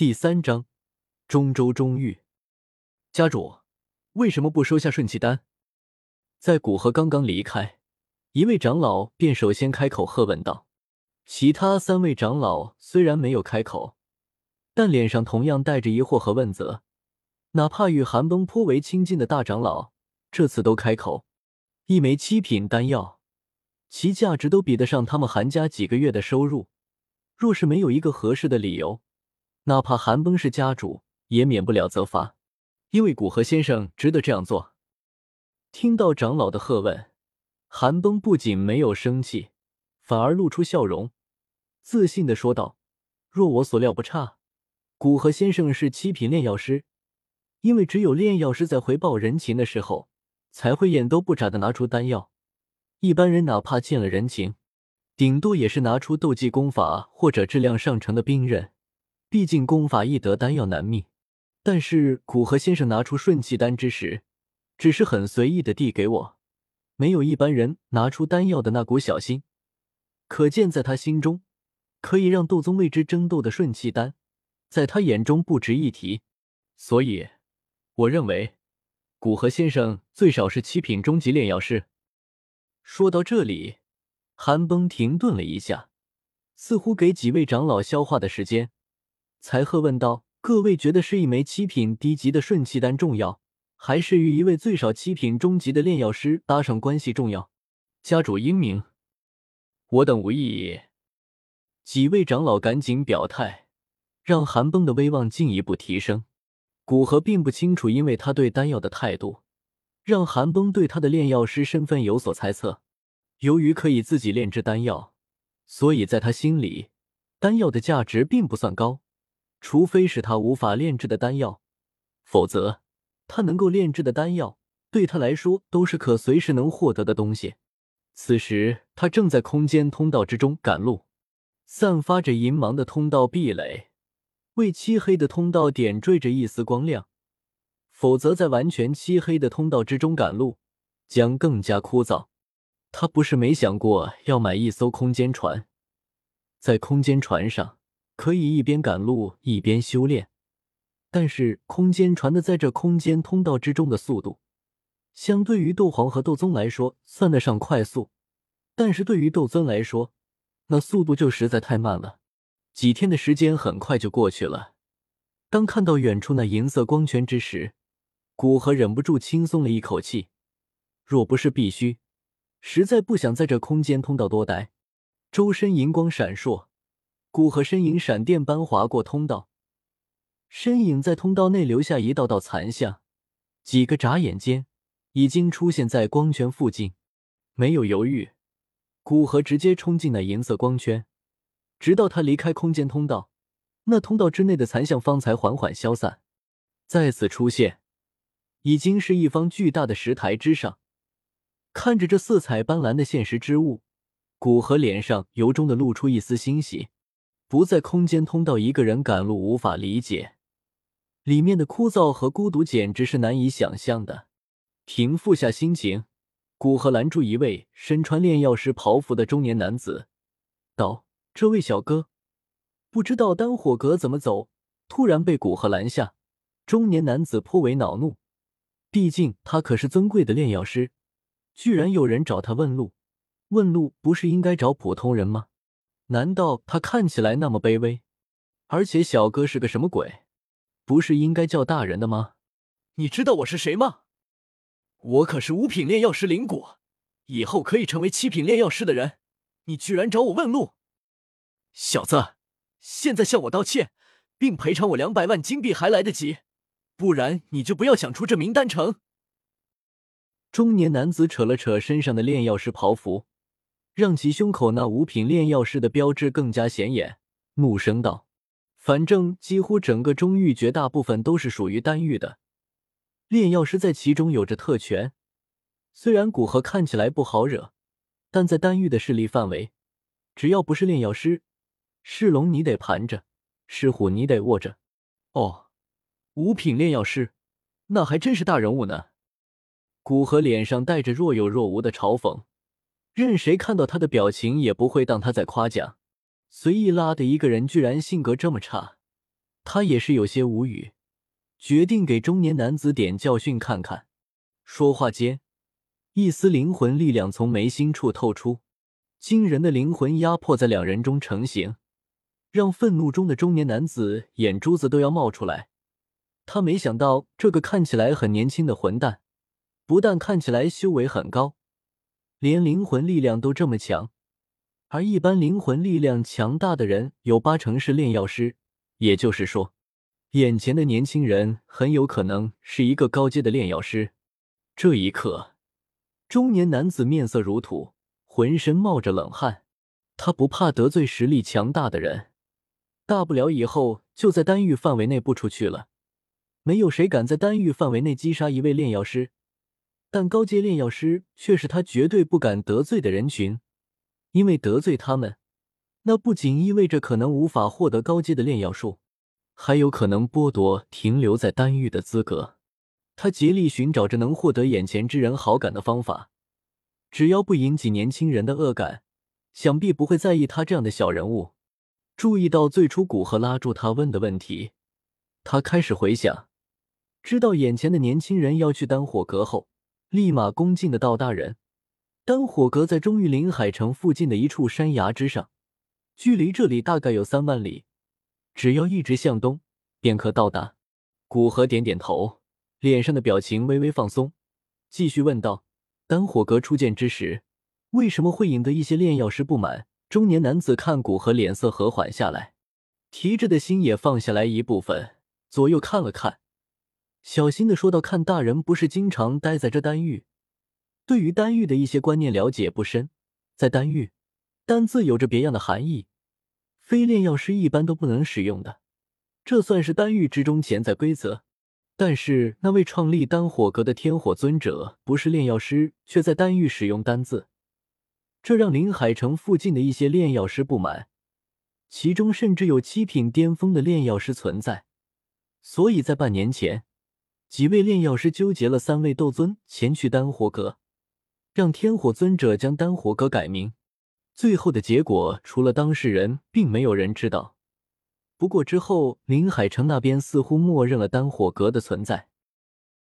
第三章，中州中域。家主，为什么不收下顺气丹？在古河刚刚离开，一位长老便首先开口喝问道。其他三位长老虽然没有开口，但脸上同样带着疑惑和问责。哪怕与寒崩颇为亲近的大长老，这次都开口。一枚七品丹药，其价值都比得上他们韩家几个月的收入。若是没有一个合适的理由，哪怕韩崩是家主，也免不了责罚。因为古河先生值得这样做。听到长老的喝问，韩崩不仅没有生气，反而露出笑容，自信的说道：“若我所料不差，古河先生是七品炼药师。因为只有炼药师在回报人情的时候，才会眼都不眨的拿出丹药。一般人哪怕欠了人情，顶多也是拿出斗技功法或者质量上乘的兵刃。”毕竟功法易得，丹药难觅。但是古河先生拿出顺气丹之时，只是很随意的递给我，没有一般人拿出丹药的那股小心。可见在他心中，可以让斗宗为之争斗的顺气丹，在他眼中不值一提。所以，我认为古河先生最少是七品中级炼药师。说到这里，韩崩停顿了一下，似乎给几位长老消化的时间。才鹤问道：“各位觉得是一枚七品低级的顺气丹重要，还是与一位最少七品中级的炼药师搭上关系重要？”家主英明，我等无异议。几位长老赶紧表态，让韩崩的威望进一步提升。古河并不清楚，因为他对丹药的态度，让韩崩对他的炼药师身份有所猜测。由于可以自己炼制丹药，所以在他心里，丹药的价值并不算高。除非是他无法炼制的丹药，否则他能够炼制的丹药对他来说都是可随时能获得的东西。此时他正在空间通道之中赶路，散发着银芒的通道壁垒为漆黑的通道点缀着一丝光亮。否则，在完全漆黑的通道之中赶路将更加枯燥。他不是没想过要买一艘空间船，在空间船上。可以一边赶路一边修炼，但是空间船的在这空间通道之中的速度，相对于斗皇和斗宗来说算得上快速，但是对于斗尊来说，那速度就实在太慢了。几天的时间很快就过去了，当看到远处那银色光圈之时，古河忍不住轻松了一口气。若不是必须，实在不想在这空间通道多待。周身银光闪烁。古河身影闪电般划过通道，身影在通道内留下一道道残像，几个眨眼间已经出现在光圈附近。没有犹豫，古河直接冲进那银色光圈，直到他离开空间通道，那通道之内的残像方才缓缓消散。再次出现，已经是一方巨大的石台之上。看着这色彩斑斓的现实之物，古河脸上由衷的露出一丝欣喜。不在空间通道一个人赶路，无法理解里面的枯燥和孤独，简直是难以想象的。平复下心情，古河拦住一位身穿炼药师袍服的中年男子，道：“这位小哥，不知道丹火阁怎么走？”突然被古河拦下，中年男子颇为恼怒，毕竟他可是尊贵的炼药师，居然有人找他问路，问路不是应该找普通人吗？难道他看起来那么卑微？而且小哥是个什么鬼？不是应该叫大人的吗？你知道我是谁吗？我可是五品炼药师灵果，以后可以成为七品炼药师的人。你居然找我问路，小子！现在向我道歉，并赔偿我两百万金币还来得及，不然你就不要想出这名丹城。中年男子扯了扯身上的炼药师袍服。让其胸口那五品炼药师的标志更加显眼，怒声道：“反正几乎整个中域绝大部分都是属于丹域的，炼药师在其中有着特权。虽然古河看起来不好惹，但在丹域的势力范围，只要不是炼药师，是龙你得盘着，是虎你得握着。哦，五品炼药师，那还真是大人物呢。”古河脸上带着若有若无的嘲讽。任谁看到他的表情也不会当他在夸奖。随意拉的一个人，居然性格这么差，他也是有些无语，决定给中年男子点教训看看。说话间，一丝灵魂力量从眉心处透出，惊人的灵魂压迫在两人中成型，让愤怒中的中年男子眼珠子都要冒出来。他没想到，这个看起来很年轻的混蛋，不但看起来修为很高，连灵魂力量都这么强。而一般灵魂力量强大的人，有八成是炼药师。也就是说，眼前的年轻人很有可能是一个高阶的炼药师。这一刻，中年男子面色如土，浑身冒着冷汗。他不怕得罪实力强大的人，大不了以后就在丹域范围内不出去了。没有谁敢在丹域范围内击杀一位炼药师，但高阶炼药师却是他绝对不敢得罪的人群，因为得罪他们。那不仅意味着可能无法获得高阶的炼药术，还有可能剥夺停留在丹域的资格。他竭力寻找着能获得眼前之人好感的方法，只要不引起年轻人的恶感，想必不会在意他这样的小人物。注意到最初古河拉住他问的问题，他开始回想，知道眼前的年轻人要去丹火阁后，立马恭敬的道：“大人，丹火阁在中域临海城附近的一处山崖之上。”距离这里大概有三万里，只要一直向东，便可到达。古河点点头，脸上的表情微微放松，继续问道：“丹火阁初建之时，为什么会引得一些炼药师不满？”中年男子看古河脸色和缓下来，提着的心也放下来一部分，左右看了看，小心的说道：“看大人不是经常待在这丹域，对于丹域的一些观念了解不深，在丹域，丹字有着别样的含义。”非炼药师一般都不能使用的，这算是丹域之中潜在规则。但是那位创立丹火阁的天火尊者不是炼药师，却在丹域使用丹字，这让临海城附近的一些炼药师不满，其中甚至有七品巅峰的炼药师存在。所以在半年前，几位炼药师纠结了三位斗尊前去丹火阁，让天火尊者将丹火阁改名。最后的结果，除了当事人，并没有人知道。不过之后，林海城那边似乎默认了丹火阁的存在。